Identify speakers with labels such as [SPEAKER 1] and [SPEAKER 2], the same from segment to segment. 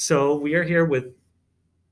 [SPEAKER 1] So we are here with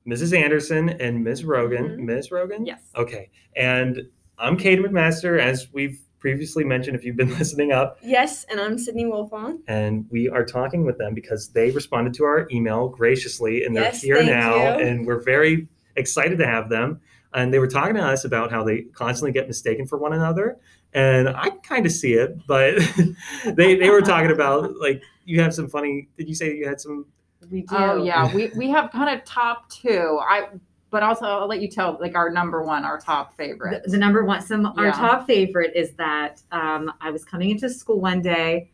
[SPEAKER 1] Mrs. Anderson and Ms. Rogan.
[SPEAKER 2] Mhm.
[SPEAKER 1] Ms. Rogan?
[SPEAKER 2] Yes.
[SPEAKER 1] Okay. And I'm Kate McMaster, as we've previously mentioned if you've been listening up.
[SPEAKER 2] Yes, and I'm Sydney Wolfong.
[SPEAKER 1] And we are talking with them because they responded to our email graciously and they're
[SPEAKER 2] Yes,
[SPEAKER 1] here now.
[SPEAKER 2] you.
[SPEAKER 1] And we're very excited to have them. And they were talking to us about how they constantly get mistaken for one another. And I kind of see it, but they, they were talking about like you have some funny. Did you say you had some?
[SPEAKER 3] We do.
[SPEAKER 4] Oh yeah, we we have kind of top two. I but also I'll let you tell like our number one, our top favorite.
[SPEAKER 3] The, the number one, some our top favorite is that um, I was coming into school one day,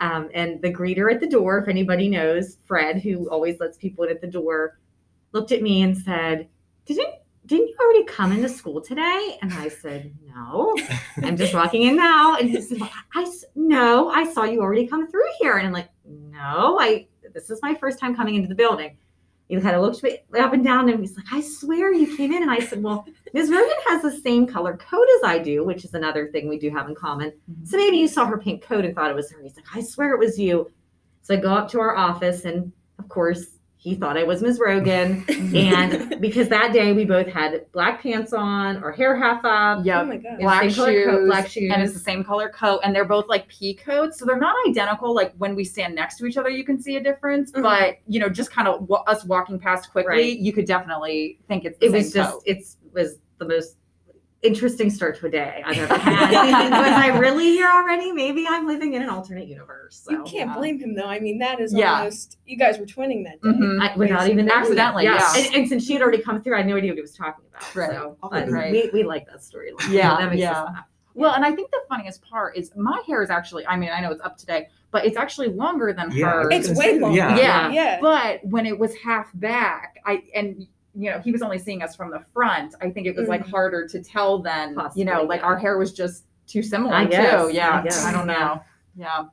[SPEAKER 3] um, and the greeter at the door, if anybody knows, Fred, who always lets people in at the door, looked at me and said, "Didn't didn't you already come into school today?" And I said, "No, I'm just walking in now." And he said, well, "I no, I saw you already come through here." And I'm like, "No, I this is my first time coming into the building." He kind of looked me up and down and he's like, I swear you came in. And I said, Well, Ms. Rogan has the same color coat as I do, which is another thing we do have in common.
[SPEAKER 4] Mhm.
[SPEAKER 3] So maybe you saw her pink coat and thought it was her. He's like, I swear it was you. So I go up to our office, and of course, he thought I was Ms. Rogan. and because that day we both had black pants on, our hair half up,
[SPEAKER 4] Yep.
[SPEAKER 2] Oh my god.
[SPEAKER 3] Yeah.
[SPEAKER 4] Black shoes,
[SPEAKER 3] coat, black shoes.
[SPEAKER 4] and it's the same color coat, and they're both like pea coats, so they're not identical. Like when we stand next to each other, you can see a difference,
[SPEAKER 2] Mhm.
[SPEAKER 4] but you know, just kind of wa- us walking past quickly,
[SPEAKER 3] Right.
[SPEAKER 4] you could definitely think it's the
[SPEAKER 3] it
[SPEAKER 4] same
[SPEAKER 3] was just
[SPEAKER 4] coat.
[SPEAKER 3] it's was the most interesting start to a day I've ever had. was I really here already? Maybe I'm living in an alternate universe. So.
[SPEAKER 2] you can't
[SPEAKER 4] yeah.
[SPEAKER 2] blame him though. I mean, that is
[SPEAKER 4] Yeah.
[SPEAKER 2] almost you guys were twinning that day.
[SPEAKER 4] Mhm.
[SPEAKER 3] I, without even
[SPEAKER 4] Accidentally,
[SPEAKER 3] that.
[SPEAKER 4] yeah.
[SPEAKER 3] And, and since she had already come through, I had no idea what he was talking about.
[SPEAKER 4] Right.
[SPEAKER 3] So,
[SPEAKER 1] Oh,
[SPEAKER 3] but
[SPEAKER 4] right.
[SPEAKER 3] we, we like that storyline.
[SPEAKER 4] Yeah,
[SPEAKER 3] that makes
[SPEAKER 4] yeah.
[SPEAKER 3] us.
[SPEAKER 4] Well, and I think the funniest part is my hair is actually, I mean, I know it's up today, but it's actually longer than
[SPEAKER 1] Yeah,
[SPEAKER 4] hers.
[SPEAKER 2] It's way longer.
[SPEAKER 1] Yeah.
[SPEAKER 4] Yeah.
[SPEAKER 2] Yeah.
[SPEAKER 4] But when it was half back, I and you know, he was only seeing us from the front. I think it was like
[SPEAKER 2] Mhm.
[SPEAKER 4] harder to tell then, you know, like
[SPEAKER 3] yeah.
[SPEAKER 4] our hair was just too similar
[SPEAKER 3] I guess.
[SPEAKER 4] Yeah.
[SPEAKER 3] I.
[SPEAKER 4] I don't know. Yeah.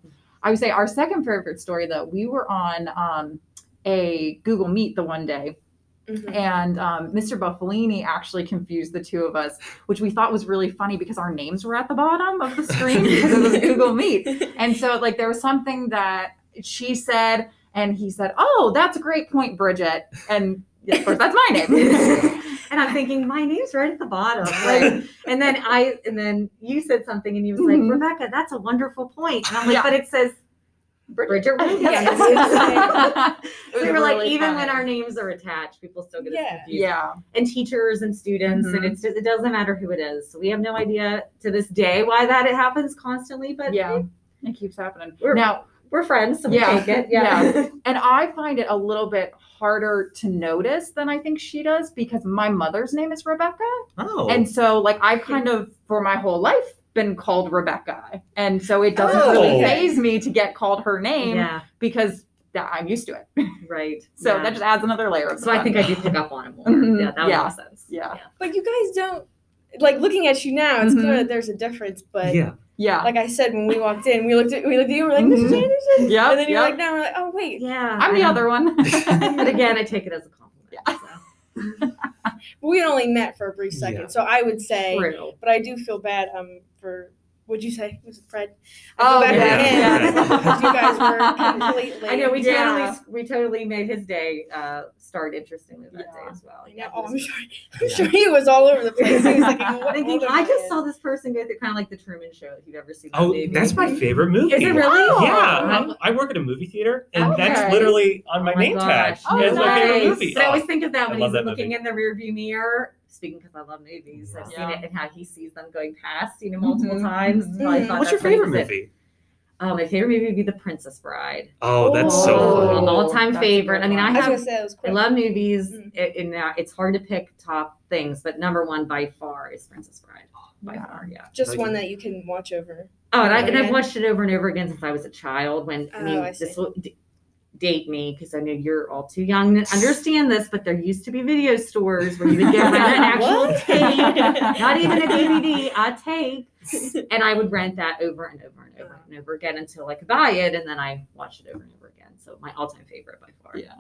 [SPEAKER 4] I would say our second favorite story though, we were on um a Google Meet the one day
[SPEAKER 2] Mhm.
[SPEAKER 4] and um, Mr. Buffalini actually confused the two of us, which we thought was really funny because our names were at the bottom of the screen because it was Google Meet. And so, like, there was something that she said, and he said, "Oh, that's a great point, Bridget." And yeah, of course, that's my name.
[SPEAKER 3] And I'm thinking, my name's right at the bottom. Right. and then I and then you said something and you was like,
[SPEAKER 4] Mhm.
[SPEAKER 3] Rebecca, that's a wonderful point. And I'm like,
[SPEAKER 4] Yeah.
[SPEAKER 3] but it says Bridget Williams.
[SPEAKER 4] It was
[SPEAKER 3] we were like, even
[SPEAKER 4] funny.
[SPEAKER 3] when our names are attached, people still get
[SPEAKER 2] Yeah.
[SPEAKER 3] confused.
[SPEAKER 4] yeah,
[SPEAKER 3] and teachers and students and
[SPEAKER 4] Mhm.
[SPEAKER 3] it's it doesn't matter who it is so we have no idea to this day why that it happens constantly but
[SPEAKER 4] yeah, it keeps happening. Now,
[SPEAKER 3] we're friends so we
[SPEAKER 4] Yeah,
[SPEAKER 3] take it yeah,
[SPEAKER 4] and I find it a little bit harder to notice than I think she does because my mother's name is Rebecca.
[SPEAKER 1] Oh.
[SPEAKER 4] And so, like, I've kind of, for my whole life, been called Rebecca. And so it doesn't
[SPEAKER 1] Oh.
[SPEAKER 4] really faze me to get called her name
[SPEAKER 3] yeah
[SPEAKER 4] because that, I'm used to it.
[SPEAKER 3] right
[SPEAKER 4] So
[SPEAKER 3] yeah.
[SPEAKER 4] that just adds another layer of
[SPEAKER 3] so i think i do pick up on it more
[SPEAKER 4] Mhm.
[SPEAKER 3] yeah that
[SPEAKER 4] Yeah.
[SPEAKER 3] makes sense
[SPEAKER 4] Yeah.
[SPEAKER 2] But you guys don't like looking at you now. It's
[SPEAKER 4] Mhm.
[SPEAKER 2] clear that there's a difference. But
[SPEAKER 1] yeah.
[SPEAKER 4] Yeah.
[SPEAKER 2] like I said, when we walked in, we looked at we looked at you. and We're like, Mrs.
[SPEAKER 4] Mhm.
[SPEAKER 2] Anderson.
[SPEAKER 4] Yep,
[SPEAKER 2] And then you're
[SPEAKER 4] yep.
[SPEAKER 2] like, now we're like, oh wait.
[SPEAKER 3] yeah
[SPEAKER 4] I'm the other one.
[SPEAKER 3] but again i take it as a compliment
[SPEAKER 4] Yeah.
[SPEAKER 3] so.
[SPEAKER 2] But we had only met for a brief second,
[SPEAKER 1] Yeah.
[SPEAKER 2] so I would say.
[SPEAKER 3] True.
[SPEAKER 2] But I do feel bad um for. What'd you say? Was it Fred? I
[SPEAKER 4] Oh,
[SPEAKER 1] yeah. Yeah.
[SPEAKER 2] you guys were completely.
[SPEAKER 3] I know we
[SPEAKER 4] Yeah.
[SPEAKER 3] totally we totally made his day uh, start interestingly that
[SPEAKER 4] Yeah.
[SPEAKER 3] day as well.
[SPEAKER 2] I know. Oh, I'm sure. I'm sure he was all over the place. He was like,
[SPEAKER 3] thinking, I just saw this person go through kind of like the Truman Show. If you've ever seen that
[SPEAKER 1] Oh,
[SPEAKER 3] movie.
[SPEAKER 1] that's my favorite movie.
[SPEAKER 3] Is it really?
[SPEAKER 1] Yeah,
[SPEAKER 3] Oh.
[SPEAKER 1] I'm- I work at a movie theater, and that's literally on my,
[SPEAKER 3] Oh my
[SPEAKER 1] name tag.
[SPEAKER 3] gosh.
[SPEAKER 4] Oh,
[SPEAKER 1] it's my favorite
[SPEAKER 4] nice.
[SPEAKER 1] movie.
[SPEAKER 3] But I always think of that
[SPEAKER 1] I
[SPEAKER 3] when
[SPEAKER 1] love
[SPEAKER 3] he's
[SPEAKER 1] that
[SPEAKER 3] looking
[SPEAKER 1] movie.
[SPEAKER 3] in the rearview mirror. Speaking because I love movies, I've
[SPEAKER 4] Yeah.
[SPEAKER 3] seen it and how he sees them going past, you know, multiple
[SPEAKER 4] Mhm.
[SPEAKER 3] times.
[SPEAKER 4] Mhm.
[SPEAKER 3] Probably
[SPEAKER 2] Mhm.
[SPEAKER 1] What's your
[SPEAKER 3] that's what he
[SPEAKER 1] favorite
[SPEAKER 3] was in.
[SPEAKER 1] movie?
[SPEAKER 3] Oh, my favorite movie would be The Princess Bride.
[SPEAKER 1] Oh, that's so
[SPEAKER 4] Oh.
[SPEAKER 1] funny.
[SPEAKER 3] all time
[SPEAKER 4] that's
[SPEAKER 3] favorite. I mean, I
[SPEAKER 4] one.
[SPEAKER 2] I
[SPEAKER 3] have
[SPEAKER 2] say was
[SPEAKER 3] I love movies,
[SPEAKER 2] Mm.
[SPEAKER 3] it, and uh, it's hard to pick top things, but number one by far is Princess Bride. By
[SPEAKER 4] Yeah.
[SPEAKER 3] far, yeah.
[SPEAKER 2] just one that you can watch over.
[SPEAKER 3] Oh, and, I, and I've watched it over and over again since I was a child. When I
[SPEAKER 2] Oh,
[SPEAKER 3] mean,
[SPEAKER 2] I
[SPEAKER 3] this
[SPEAKER 2] see.
[SPEAKER 3] will d- date me because I know you're all too young to understand this, but there used to be video stores where you would get an actual tape, not even a DVD, a tape, and I would rent that over and over and over and over again until I could buy it, and then I watched it over and over again. So my all-time favorite by far.
[SPEAKER 4] Yeah.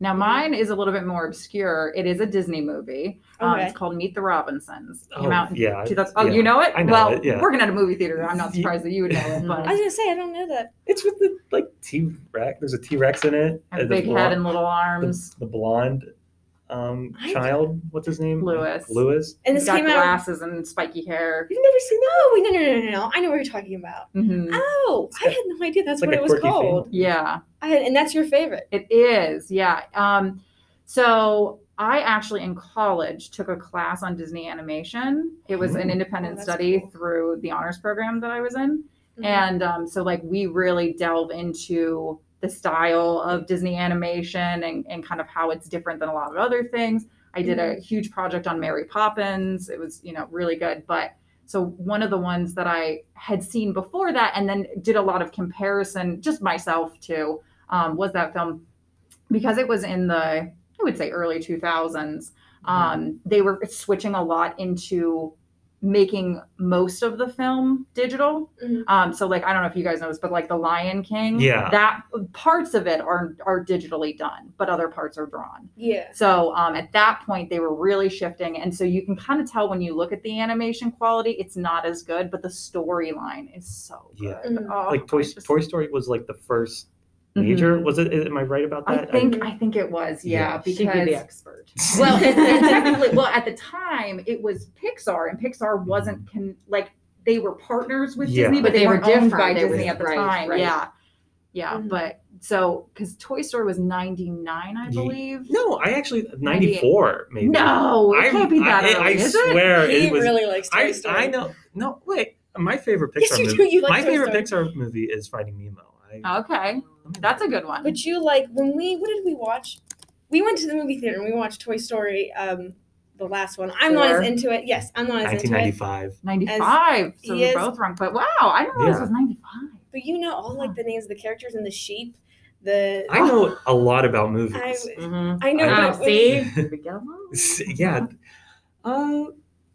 [SPEAKER 4] Now mine is a little bit more obscure. It is a Disney movie. Um,
[SPEAKER 2] Okay.
[SPEAKER 4] It's called Meet the Robinsons. It Came
[SPEAKER 1] Oh,
[SPEAKER 4] out in
[SPEAKER 1] yeah,
[SPEAKER 4] 2000 Oh,
[SPEAKER 1] yeah.
[SPEAKER 4] you know it?
[SPEAKER 1] I know
[SPEAKER 4] well,
[SPEAKER 1] it, yeah.
[SPEAKER 4] working at a movie theater, I'm not surprised that you would know it.
[SPEAKER 2] I
[SPEAKER 4] But
[SPEAKER 2] was gonna say I don't know that.
[SPEAKER 1] It's with the like T Rex. There's a T Rex in it.
[SPEAKER 4] a
[SPEAKER 1] Uh, the
[SPEAKER 4] big
[SPEAKER 1] blonde-
[SPEAKER 4] head and little arms.
[SPEAKER 1] the blonde um, child. What's his name?
[SPEAKER 4] Lewis.
[SPEAKER 1] Lewis.
[SPEAKER 2] And
[SPEAKER 4] He's
[SPEAKER 2] this
[SPEAKER 4] got
[SPEAKER 2] came out.
[SPEAKER 4] glasses and spiky hair.
[SPEAKER 1] You've never seen that?
[SPEAKER 2] Oh wait, no, no, no, no, no! I know what you're talking about.
[SPEAKER 4] Mhm.
[SPEAKER 2] Oh, I
[SPEAKER 1] like-
[SPEAKER 2] had no idea that's
[SPEAKER 1] it's like
[SPEAKER 2] what it was called.
[SPEAKER 1] family.
[SPEAKER 4] Yeah.
[SPEAKER 2] I and that's your favorite.
[SPEAKER 4] It is, yeah. Um, so I actually in college took a class on Disney animation. It was an independent
[SPEAKER 2] Oh,
[SPEAKER 4] study
[SPEAKER 2] cool.
[SPEAKER 4] through the honors program that I was in.
[SPEAKER 2] Mhm.
[SPEAKER 4] And um, so like we really delve into the style of Disney animation and, and kind of how it's different than a lot of other things. I did a huge project on Mary Poppins. It was, you know, really good. But so one of the ones that I had seen before that and then did a lot of comparison just myself to um, was that film because it was in the I would say early 2000s. Um, they were switching a lot into making most of the film digital.
[SPEAKER 2] Mhm.
[SPEAKER 4] Um, so like I don't know if you guys know this, but like the Lion King,
[SPEAKER 1] Yeah.
[SPEAKER 4] that parts of it are are digitally done, but other parts are drawn.
[SPEAKER 2] Yeah.
[SPEAKER 4] So um, at that point, they were really shifting, and so you can kind of tell when you look at the animation quality, it's not as good, but the storyline is so good.
[SPEAKER 1] Yeah.
[SPEAKER 2] Mhm.
[SPEAKER 4] Oh,
[SPEAKER 1] Like Toy,
[SPEAKER 4] just-
[SPEAKER 1] Toy Story was like the first Major. Was it? Am I right about that
[SPEAKER 4] I
[SPEAKER 1] that?
[SPEAKER 4] think I think it was yeah,
[SPEAKER 1] Yeah.
[SPEAKER 3] She'd be the expert.
[SPEAKER 4] well, and, and technically, well, at the time it was Pixar, and Pixar wasn't con- like they were partners with
[SPEAKER 1] Yeah.
[SPEAKER 4] Disney, but,
[SPEAKER 3] But
[SPEAKER 4] they,
[SPEAKER 3] they
[SPEAKER 4] were
[SPEAKER 3] were
[SPEAKER 4] owned by
[SPEAKER 3] different. They were-
[SPEAKER 4] Disney at the
[SPEAKER 3] right,
[SPEAKER 4] time.
[SPEAKER 3] right.
[SPEAKER 4] Yeah, yeah,
[SPEAKER 2] Mhm.
[SPEAKER 4] but so because Toy Story was ninety nine, I believe.
[SPEAKER 1] no, I actually ninety four maybe.
[SPEAKER 4] No, it
[SPEAKER 1] I,
[SPEAKER 4] can't be that
[SPEAKER 1] I,
[SPEAKER 4] early,
[SPEAKER 1] I
[SPEAKER 4] is
[SPEAKER 1] swear
[SPEAKER 2] he
[SPEAKER 1] it was.
[SPEAKER 2] really likes Toy
[SPEAKER 1] I
[SPEAKER 2] Story.
[SPEAKER 1] I know. No, wait. My favorite Pixar
[SPEAKER 2] Yes, you
[SPEAKER 1] movie.
[SPEAKER 2] do. You like
[SPEAKER 1] my
[SPEAKER 2] Toy
[SPEAKER 1] favorite
[SPEAKER 2] Story.
[SPEAKER 1] Pixar movie is Finding Nemo. I,
[SPEAKER 4] Okay, that's a good one.
[SPEAKER 2] But you like when we what did we watch? We went to the movie theater and we watched Toy Story, um, the last one. I'm not as into it. Yes, I'm not as into it.
[SPEAKER 1] 1995.
[SPEAKER 4] ninety five. So
[SPEAKER 2] he
[SPEAKER 4] we're
[SPEAKER 2] is-
[SPEAKER 4] both wrong. But wow, I didn't realize
[SPEAKER 1] Yeah.
[SPEAKER 4] it was ninety five.
[SPEAKER 2] But you know all like the names of the characters and the sheep. The
[SPEAKER 1] I know a lot about movies.
[SPEAKER 2] I,
[SPEAKER 3] Mhm.
[SPEAKER 2] I know.
[SPEAKER 1] I-
[SPEAKER 3] Oh,
[SPEAKER 2] but
[SPEAKER 3] see, we get along.
[SPEAKER 1] yeah. Uh,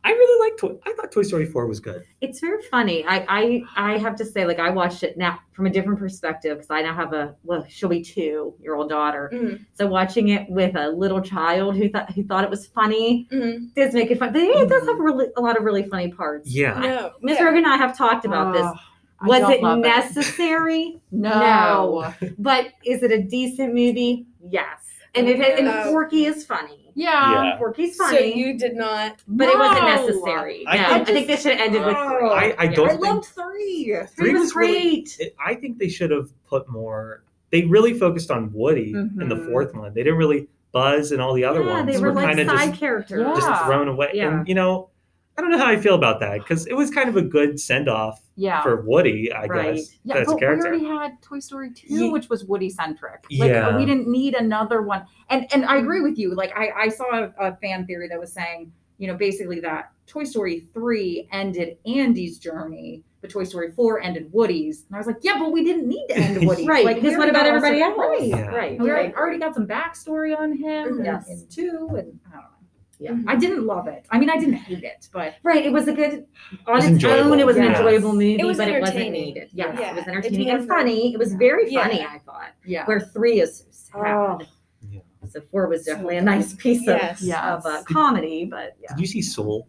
[SPEAKER 1] I really liked. Toy, I thought Toy Story 4 was good.
[SPEAKER 3] It's very funny. I, I I have to say, like, I watched it now from a different perspective because I now have a well, she'll be two year old daughter.
[SPEAKER 2] Mhm,
[SPEAKER 3] So watching it with a little child who thought who thought it was funny
[SPEAKER 2] mhm.
[SPEAKER 3] does make it fun. It does have really a lot of really funny parts.
[SPEAKER 1] Yeah.
[SPEAKER 2] No,
[SPEAKER 3] Miss
[SPEAKER 2] yeah.
[SPEAKER 3] Rogan and I have talked about this.
[SPEAKER 4] Oh,
[SPEAKER 3] Was
[SPEAKER 4] don't
[SPEAKER 3] it
[SPEAKER 4] love
[SPEAKER 3] necessary?
[SPEAKER 4] No.
[SPEAKER 3] But is it a decent movie? Yes. And it
[SPEAKER 2] Okay.
[SPEAKER 3] and
[SPEAKER 2] Oh.
[SPEAKER 3] Forky is funny.
[SPEAKER 4] Yeah.
[SPEAKER 1] Yeah.
[SPEAKER 3] Forky's funny.
[SPEAKER 2] So you did not.
[SPEAKER 3] but it wasn't
[SPEAKER 4] No.
[SPEAKER 3] necessary.
[SPEAKER 1] I
[SPEAKER 3] no,
[SPEAKER 1] think-
[SPEAKER 3] I think they should have ended with three.
[SPEAKER 1] I, I
[SPEAKER 3] Yeah.
[SPEAKER 1] don't
[SPEAKER 3] I
[SPEAKER 1] think
[SPEAKER 3] loved three. Three,
[SPEAKER 1] Three
[SPEAKER 3] was,
[SPEAKER 1] was really-
[SPEAKER 3] great.
[SPEAKER 1] it, I think they should have put more. They really focused on Woody in the
[SPEAKER 4] Mhm.
[SPEAKER 1] fourth one. They didn't really Buzz and all the other
[SPEAKER 3] yeah,
[SPEAKER 1] ones
[SPEAKER 3] they were, like
[SPEAKER 1] kind of
[SPEAKER 3] side
[SPEAKER 1] just,
[SPEAKER 3] characters.
[SPEAKER 4] Yeah.
[SPEAKER 1] just thrown away.
[SPEAKER 3] Yeah.
[SPEAKER 1] And you know, I don't know how I feel about that because it was kind of a good send off
[SPEAKER 4] Yeah.
[SPEAKER 1] for Woody, I
[SPEAKER 3] Right.
[SPEAKER 1] guess,
[SPEAKER 4] Yeah,
[SPEAKER 1] as a
[SPEAKER 4] but we already had Toy Story 2,
[SPEAKER 1] Ye-
[SPEAKER 4] which was Woody centric. Like
[SPEAKER 1] Yeah.
[SPEAKER 4] we didn't need another one. And and I agree with you. Like I, I saw a, a fan theory that was saying, you know, basically that Toy Story 3 ended Andy's journey, but Toy Story 4 ended Woody's. And I was like, yeah, but we didn't need to end Woody's.
[SPEAKER 3] Right,
[SPEAKER 4] Like,
[SPEAKER 3] because
[SPEAKER 4] we
[SPEAKER 3] what about everybody
[SPEAKER 4] all
[SPEAKER 3] else?
[SPEAKER 4] sorts of-
[SPEAKER 1] Yeah.
[SPEAKER 3] Right.
[SPEAKER 4] We already,
[SPEAKER 3] right.
[SPEAKER 4] already got some backstory on him mm, in-
[SPEAKER 3] Yes.
[SPEAKER 4] in two, and I don't know.
[SPEAKER 3] Yeah.
[SPEAKER 4] I didn't love it. I mean, I didn't hate it, but
[SPEAKER 3] Right. It was a good on
[SPEAKER 1] was
[SPEAKER 3] its
[SPEAKER 1] enjoyable.
[SPEAKER 3] own. It was an enjoyable movie,
[SPEAKER 2] It
[SPEAKER 3] but it wasn't
[SPEAKER 2] entertaining.
[SPEAKER 3] needed. Yes,
[SPEAKER 2] Yeah.
[SPEAKER 3] it was entertaining and funny. It was very
[SPEAKER 2] Yeah.
[SPEAKER 3] funny. I thought.
[SPEAKER 4] yeah.
[SPEAKER 3] Where three is so sad.
[SPEAKER 4] Oh,
[SPEAKER 1] Yeah.
[SPEAKER 3] So four was definitely a nice piece
[SPEAKER 2] Yes.
[SPEAKER 3] of,
[SPEAKER 4] Yes.
[SPEAKER 3] of uh, comedy, but yeah.
[SPEAKER 1] Did you see Soul?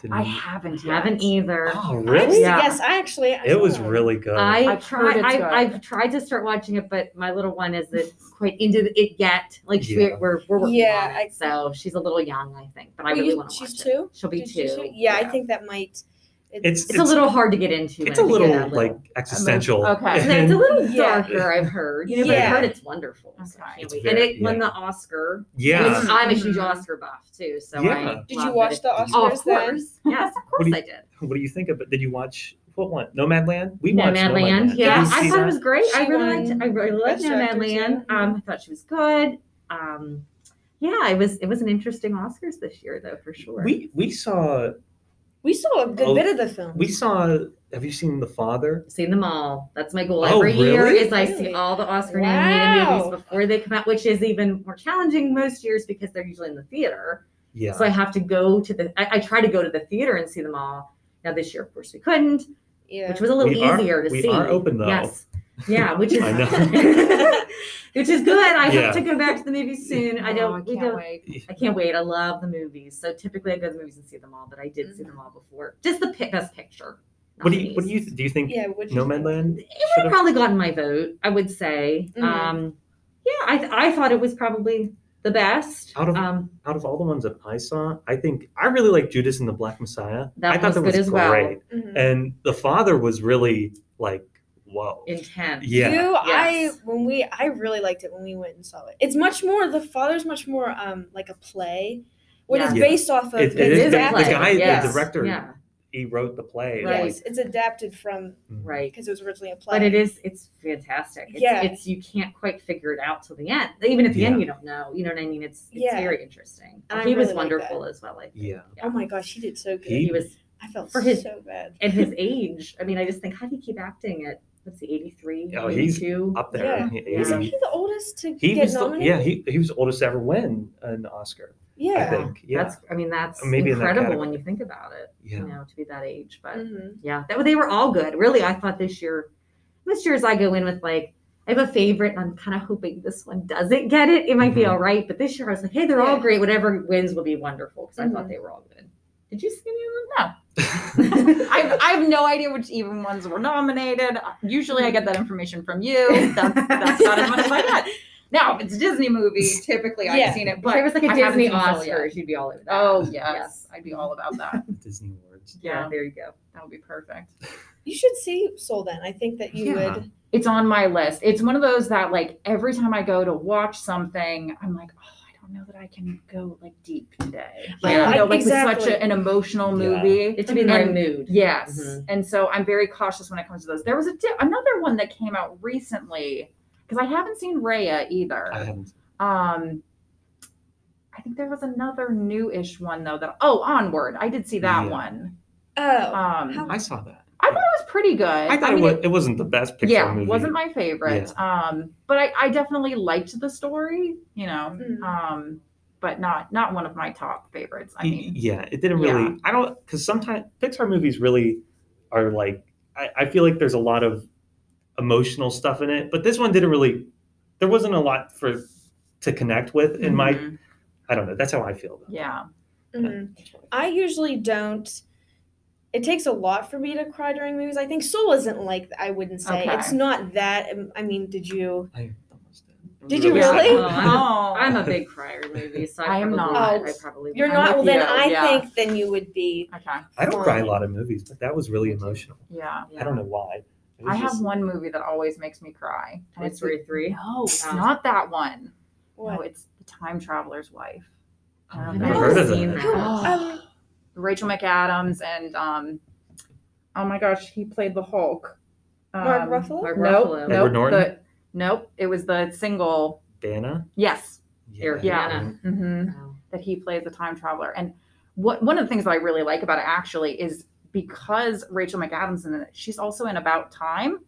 [SPEAKER 1] Did
[SPEAKER 4] I haven't yet.
[SPEAKER 3] haven't either.
[SPEAKER 1] Oh,
[SPEAKER 2] I've
[SPEAKER 1] really?
[SPEAKER 3] Yeah.
[SPEAKER 2] Yes, I actually. I
[SPEAKER 1] It was
[SPEAKER 2] that.
[SPEAKER 1] really good.
[SPEAKER 3] I
[SPEAKER 4] I've
[SPEAKER 3] tried. I,
[SPEAKER 4] good.
[SPEAKER 3] I've tried to start watching it, but my little one isn't quite into it yet. Like she,
[SPEAKER 1] Yeah.
[SPEAKER 3] we're we're working
[SPEAKER 2] Yeah,
[SPEAKER 3] on
[SPEAKER 2] I-
[SPEAKER 3] so she's a little young, I think. But I really want to watch she's
[SPEAKER 2] two?
[SPEAKER 3] it. She'll be
[SPEAKER 2] Did you
[SPEAKER 3] two.
[SPEAKER 2] see- Yeah, I think that might.
[SPEAKER 1] It's-
[SPEAKER 3] It's, a little hard to get into.
[SPEAKER 1] it's
[SPEAKER 3] a
[SPEAKER 1] a
[SPEAKER 3] I
[SPEAKER 1] little
[SPEAKER 3] get that
[SPEAKER 1] like existential.
[SPEAKER 4] Okay.
[SPEAKER 3] it's a little
[SPEAKER 2] Yeah.
[SPEAKER 3] darker. I've heard. You know,
[SPEAKER 2] Yeah.
[SPEAKER 3] I've heard it's wonderful. So
[SPEAKER 4] Okay.
[SPEAKER 3] can't
[SPEAKER 1] It's very-
[SPEAKER 3] and it won the Oscar.
[SPEAKER 1] yeah.
[SPEAKER 3] I'm a huge
[SPEAKER 4] Mhm.
[SPEAKER 3] Oscar buff too. So
[SPEAKER 1] Yeah.
[SPEAKER 3] I
[SPEAKER 2] Did you watch
[SPEAKER 3] it-
[SPEAKER 2] the
[SPEAKER 3] Oh,
[SPEAKER 2] Oscars
[SPEAKER 3] of
[SPEAKER 2] then?
[SPEAKER 3] course. Yes, of
[SPEAKER 1] What
[SPEAKER 3] course
[SPEAKER 1] you-
[SPEAKER 3] I did.
[SPEAKER 1] What do you think of it? Did you watch what one? Nomadland? We watched
[SPEAKER 3] Nomadland.
[SPEAKER 1] Nomadland.
[SPEAKER 3] Yeah,
[SPEAKER 1] Did
[SPEAKER 3] I thought
[SPEAKER 1] that?
[SPEAKER 3] it was great. I really liked. I really liked
[SPEAKER 2] Best Director, too.
[SPEAKER 3] Nomadland. Um, I thought she was good. Um, yeah, it was. It was an interesting Oscars this year, though, for sure.
[SPEAKER 1] We we saw
[SPEAKER 2] We saw a good
[SPEAKER 1] Oh,
[SPEAKER 2] bit of the film.
[SPEAKER 1] we saw. Have you seen The Father?
[SPEAKER 3] seen them all. That's my goal
[SPEAKER 1] Oh,
[SPEAKER 3] every year.
[SPEAKER 1] really?
[SPEAKER 3] Is I see all the Oscar
[SPEAKER 2] Wow.
[SPEAKER 3] nominated movies before they come out, which is even more challenging most years because they're usually in the theater.
[SPEAKER 1] Yeah.
[SPEAKER 3] So I have to go to the. I, I try to go to the theater and see them all. Now this year, of course, we couldn't,
[SPEAKER 2] yeah.
[SPEAKER 3] which was a little
[SPEAKER 1] We are-
[SPEAKER 3] easier to
[SPEAKER 1] we
[SPEAKER 3] see.
[SPEAKER 1] are open, though.
[SPEAKER 3] Yes. Yeah, which is
[SPEAKER 1] I know.
[SPEAKER 3] which is good. I
[SPEAKER 1] Yeah.
[SPEAKER 3] hope to go back to the movies soon. I
[SPEAKER 4] Oh,
[SPEAKER 3] don't.
[SPEAKER 4] I
[SPEAKER 3] we
[SPEAKER 4] can't
[SPEAKER 3] don't.
[SPEAKER 4] wait.
[SPEAKER 3] I can't wait. I love the movies. So typically I go to the movies and see them all, but I did see them all before. Just the best picture.
[SPEAKER 1] What do you what do you do you think
[SPEAKER 2] yeah, which
[SPEAKER 1] Nomadland
[SPEAKER 3] It would
[SPEAKER 1] should've-
[SPEAKER 3] probably gotten my vote. I would say.
[SPEAKER 2] Mhm.
[SPEAKER 3] Um, yeah, I I thought it was probably the best.
[SPEAKER 1] Out of-
[SPEAKER 3] um,
[SPEAKER 1] out of all the ones that I saw, I think I really like Judas and the Black Messiah.
[SPEAKER 3] That
[SPEAKER 1] I thought
[SPEAKER 3] was
[SPEAKER 1] that
[SPEAKER 3] good
[SPEAKER 1] was
[SPEAKER 3] as well.
[SPEAKER 1] great.
[SPEAKER 2] Mhm.
[SPEAKER 1] And the father was really like, whoa.
[SPEAKER 3] intense.
[SPEAKER 1] Yeah.
[SPEAKER 2] You, I when we I really liked it when we went and saw it. It's much more the father's much more um like a play. What it's
[SPEAKER 1] Yeah.
[SPEAKER 2] based off of
[SPEAKER 1] It- it
[SPEAKER 2] it's
[SPEAKER 1] is the- the
[SPEAKER 2] adapted.
[SPEAKER 1] guy- the director-
[SPEAKER 3] Yeah,
[SPEAKER 1] He wrote the play.
[SPEAKER 3] Right.
[SPEAKER 2] Yes, it's adapted from
[SPEAKER 3] right.
[SPEAKER 2] because it was originally a play.
[SPEAKER 3] But it is it's fantastic. It's,
[SPEAKER 2] Yeah.
[SPEAKER 3] it's you can't quite figure it out till the end. Even at the end, you don't know. You know what I mean? It's it's
[SPEAKER 2] Yeah.
[SPEAKER 3] very interesting.
[SPEAKER 2] And
[SPEAKER 3] he was
[SPEAKER 2] really like
[SPEAKER 3] wonderful
[SPEAKER 2] that.
[SPEAKER 3] as well. I think.
[SPEAKER 1] Yeah.
[SPEAKER 2] Oh my gosh, he did so good.
[SPEAKER 1] He-
[SPEAKER 3] he was
[SPEAKER 2] I felt
[SPEAKER 3] for his-
[SPEAKER 2] so bad.
[SPEAKER 3] at his age. I mean, I just think how do you keep acting at what's he 83,
[SPEAKER 1] Oh, he's
[SPEAKER 3] 82?
[SPEAKER 1] Up there.
[SPEAKER 2] Yeah.
[SPEAKER 1] He-
[SPEAKER 2] Isn't
[SPEAKER 1] he-
[SPEAKER 2] he the oldest to
[SPEAKER 1] he
[SPEAKER 2] get
[SPEAKER 1] was the,
[SPEAKER 2] nominated?
[SPEAKER 1] yeah he, he was the oldest to ever win an Oscar.
[SPEAKER 2] Yeah.
[SPEAKER 1] I think. Yeah.
[SPEAKER 3] That's I mean that's
[SPEAKER 1] Maybe in that
[SPEAKER 3] incredible when you think about it.
[SPEAKER 1] yeah.
[SPEAKER 3] You know, to be that age. But
[SPEAKER 2] Mhm.
[SPEAKER 3] yeah, that they were all good. Really, I thought this year most years I go in with like I have a favorite and I'm kind of hoping this one doesn't get it. It might be
[SPEAKER 1] Mhm.
[SPEAKER 3] all right, but this year I was like, hey, they're all great. Whatever wins will be wonderful because I thought
[SPEAKER 2] Mhm.
[SPEAKER 3] they were all good. Did you see any of them?
[SPEAKER 4] I, I have no idea which even ones were nominated. Usually I get that information from you. That's, that's not as much as I got. Now, if it's a Disney movie, typically
[SPEAKER 2] Yeah.
[SPEAKER 4] I've seen it,
[SPEAKER 3] If
[SPEAKER 4] but
[SPEAKER 3] there was like a
[SPEAKER 4] I
[SPEAKER 3] Disney
[SPEAKER 4] seen Soul yet.
[SPEAKER 3] Oscars, you'd be all over that.
[SPEAKER 4] Oh, yes.
[SPEAKER 3] Yes.
[SPEAKER 4] I'd be all about that.
[SPEAKER 1] Disney Awards.
[SPEAKER 3] Yeah,
[SPEAKER 4] Yeah.
[SPEAKER 3] there you go.
[SPEAKER 4] That would be perfect.
[SPEAKER 2] You should see Soul then. I think that you
[SPEAKER 1] Yeah.
[SPEAKER 2] would.
[SPEAKER 4] It's on my list. It's one of those that, like, every time I go to watch something, I'm like, oh, I don't know that I can go like deep today.
[SPEAKER 2] Yeah,
[SPEAKER 4] you know, like with such a, an emotional
[SPEAKER 1] Yeah.
[SPEAKER 4] movie.
[SPEAKER 3] It's to be in the right mood.
[SPEAKER 4] Yes.
[SPEAKER 3] Mhm.
[SPEAKER 4] And so I'm very cautious when it comes to those. There was a di- another one that came out recently because I haven't seen Raya either.
[SPEAKER 1] I haven't.
[SPEAKER 4] Um, I think there was another new-ish one though that oh Onward. I did see that
[SPEAKER 1] Yeah.
[SPEAKER 4] one.
[SPEAKER 2] Oh,
[SPEAKER 4] Um,
[SPEAKER 2] How-
[SPEAKER 1] I saw that.
[SPEAKER 4] I thought it was pretty good.
[SPEAKER 1] I thought
[SPEAKER 4] mean,
[SPEAKER 1] it, was, it wasn't the best Pixar movie.
[SPEAKER 4] yeah,
[SPEAKER 1] movie.
[SPEAKER 4] wasn't my favorite. Um, but I, I definitely liked the story. You know,
[SPEAKER 2] Mhm.
[SPEAKER 4] um, but not not one of my top favorites. I
[SPEAKER 1] Y-
[SPEAKER 4] mean,
[SPEAKER 1] yeah, it didn't really.
[SPEAKER 4] yeah.
[SPEAKER 1] I don't because sometimes Pixar movies really are like. I, I feel like there's a lot of emotional stuff in it, but this one didn't really. There wasn't a lot for to connect with in my.
[SPEAKER 4] mhm,
[SPEAKER 1] I don't know. That's how I feel. Though.
[SPEAKER 4] yeah.
[SPEAKER 2] mhm. I usually don't. It takes a lot for me to cry during movies. I think Soul isn't like I wouldn't say
[SPEAKER 4] Okay.
[SPEAKER 2] it's not that. um, I mean, did you?
[SPEAKER 1] I almost did.
[SPEAKER 2] Did you
[SPEAKER 4] Yeah.
[SPEAKER 2] really?
[SPEAKER 3] Oh, I'm, a. I'm a big crier in movies, so I,
[SPEAKER 4] I am
[SPEAKER 3] probably,
[SPEAKER 4] not.
[SPEAKER 3] I probably
[SPEAKER 2] You're
[SPEAKER 3] would.
[SPEAKER 2] not. Well, then
[SPEAKER 4] you,
[SPEAKER 2] I
[SPEAKER 4] yeah.
[SPEAKER 2] think then you would be.
[SPEAKER 4] Okay.
[SPEAKER 1] I don't cry a lot of movies, but that was really emotional.
[SPEAKER 4] Yeah.
[SPEAKER 1] I don't know why. It was
[SPEAKER 4] I have
[SPEAKER 1] just-
[SPEAKER 4] one movie that always makes me cry.
[SPEAKER 3] Toy
[SPEAKER 4] it's
[SPEAKER 3] Story 3?
[SPEAKER 4] No, it's
[SPEAKER 3] Oh.
[SPEAKER 4] not that one. No,
[SPEAKER 2] What?
[SPEAKER 4] it's the Time Traveler's Wife.
[SPEAKER 1] Oh,
[SPEAKER 4] I've
[SPEAKER 1] I've
[SPEAKER 4] never
[SPEAKER 1] heard of
[SPEAKER 3] seen
[SPEAKER 1] that.
[SPEAKER 3] That.
[SPEAKER 4] Rachel McAdams and um, oh my gosh, he played the Hulk.
[SPEAKER 2] Mark
[SPEAKER 4] Um,
[SPEAKER 2] Ruffalo?
[SPEAKER 3] Mark
[SPEAKER 4] Nope,
[SPEAKER 3] Ruffalo.
[SPEAKER 4] nope.
[SPEAKER 1] Edward Norton?
[SPEAKER 4] The, nope, it was the single.
[SPEAKER 1] Dana.
[SPEAKER 4] Yes,
[SPEAKER 3] Eric
[SPEAKER 4] Yeah.
[SPEAKER 3] Bana.
[SPEAKER 4] hmm
[SPEAKER 3] Oh.
[SPEAKER 4] that he plays a time traveler. And what one of the things that I really like about it actually is because Rachel McAdams in it, she's also in About Time,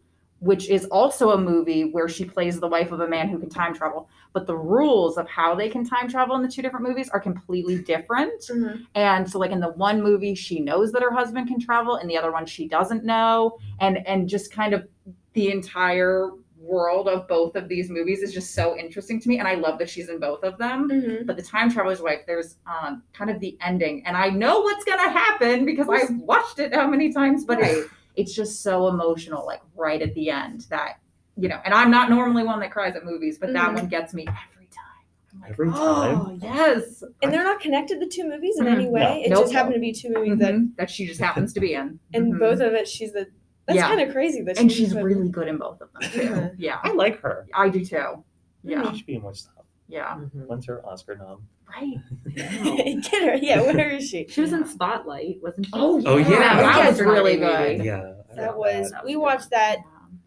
[SPEAKER 4] which is also a movie where she plays the wife of a man who can time travel. But the rules of how they can time travel in the two different movies are completely different.
[SPEAKER 2] mhm.
[SPEAKER 4] And so like in the one movie she knows that her husband can travel, in the other one she doesn't know. And and just kind of the entire world of both of these movies is just so interesting to me and I love that she's in both of them
[SPEAKER 2] Mhm.
[SPEAKER 4] but the time traveler's wife there's um kind of the ending and i know what's gonna happen because i've watched it how many times but it's, it's just so emotional like right at the end that you know and i'm not normally one that cries at movies but that
[SPEAKER 2] Mhm.
[SPEAKER 4] one gets me every time like,
[SPEAKER 1] Every
[SPEAKER 4] oh,
[SPEAKER 1] time?
[SPEAKER 4] yes
[SPEAKER 2] And they're not connected the two movies in
[SPEAKER 4] Mhm.
[SPEAKER 2] any way.
[SPEAKER 1] No.
[SPEAKER 2] It
[SPEAKER 4] Nope.
[SPEAKER 2] just happened to be two movies that,
[SPEAKER 4] Mhm. that she just happens to be in
[SPEAKER 2] and
[SPEAKER 4] Mhm.
[SPEAKER 2] both of it, she's the. That's
[SPEAKER 4] Yeah.
[SPEAKER 2] kind of crazy that
[SPEAKER 4] and
[SPEAKER 2] she's
[SPEAKER 4] she's
[SPEAKER 2] the-
[SPEAKER 4] really good in both of them too yeah
[SPEAKER 1] I like her.
[SPEAKER 4] i do too yeah
[SPEAKER 1] She should be in more stuff.
[SPEAKER 4] yeah
[SPEAKER 3] Mhm.
[SPEAKER 1] When's her Oscar nom?
[SPEAKER 4] Right
[SPEAKER 2] Get her, yeah. Where is she?
[SPEAKER 3] She was in Spotlight, wasn't she?
[SPEAKER 4] Oh,
[SPEAKER 1] Oh, yeah.
[SPEAKER 4] that,
[SPEAKER 2] That
[SPEAKER 4] was
[SPEAKER 2] was
[SPEAKER 4] really
[SPEAKER 3] really
[SPEAKER 4] good
[SPEAKER 1] Yeah.
[SPEAKER 2] That was.
[SPEAKER 3] That
[SPEAKER 2] We
[SPEAKER 3] was
[SPEAKER 2] watched that.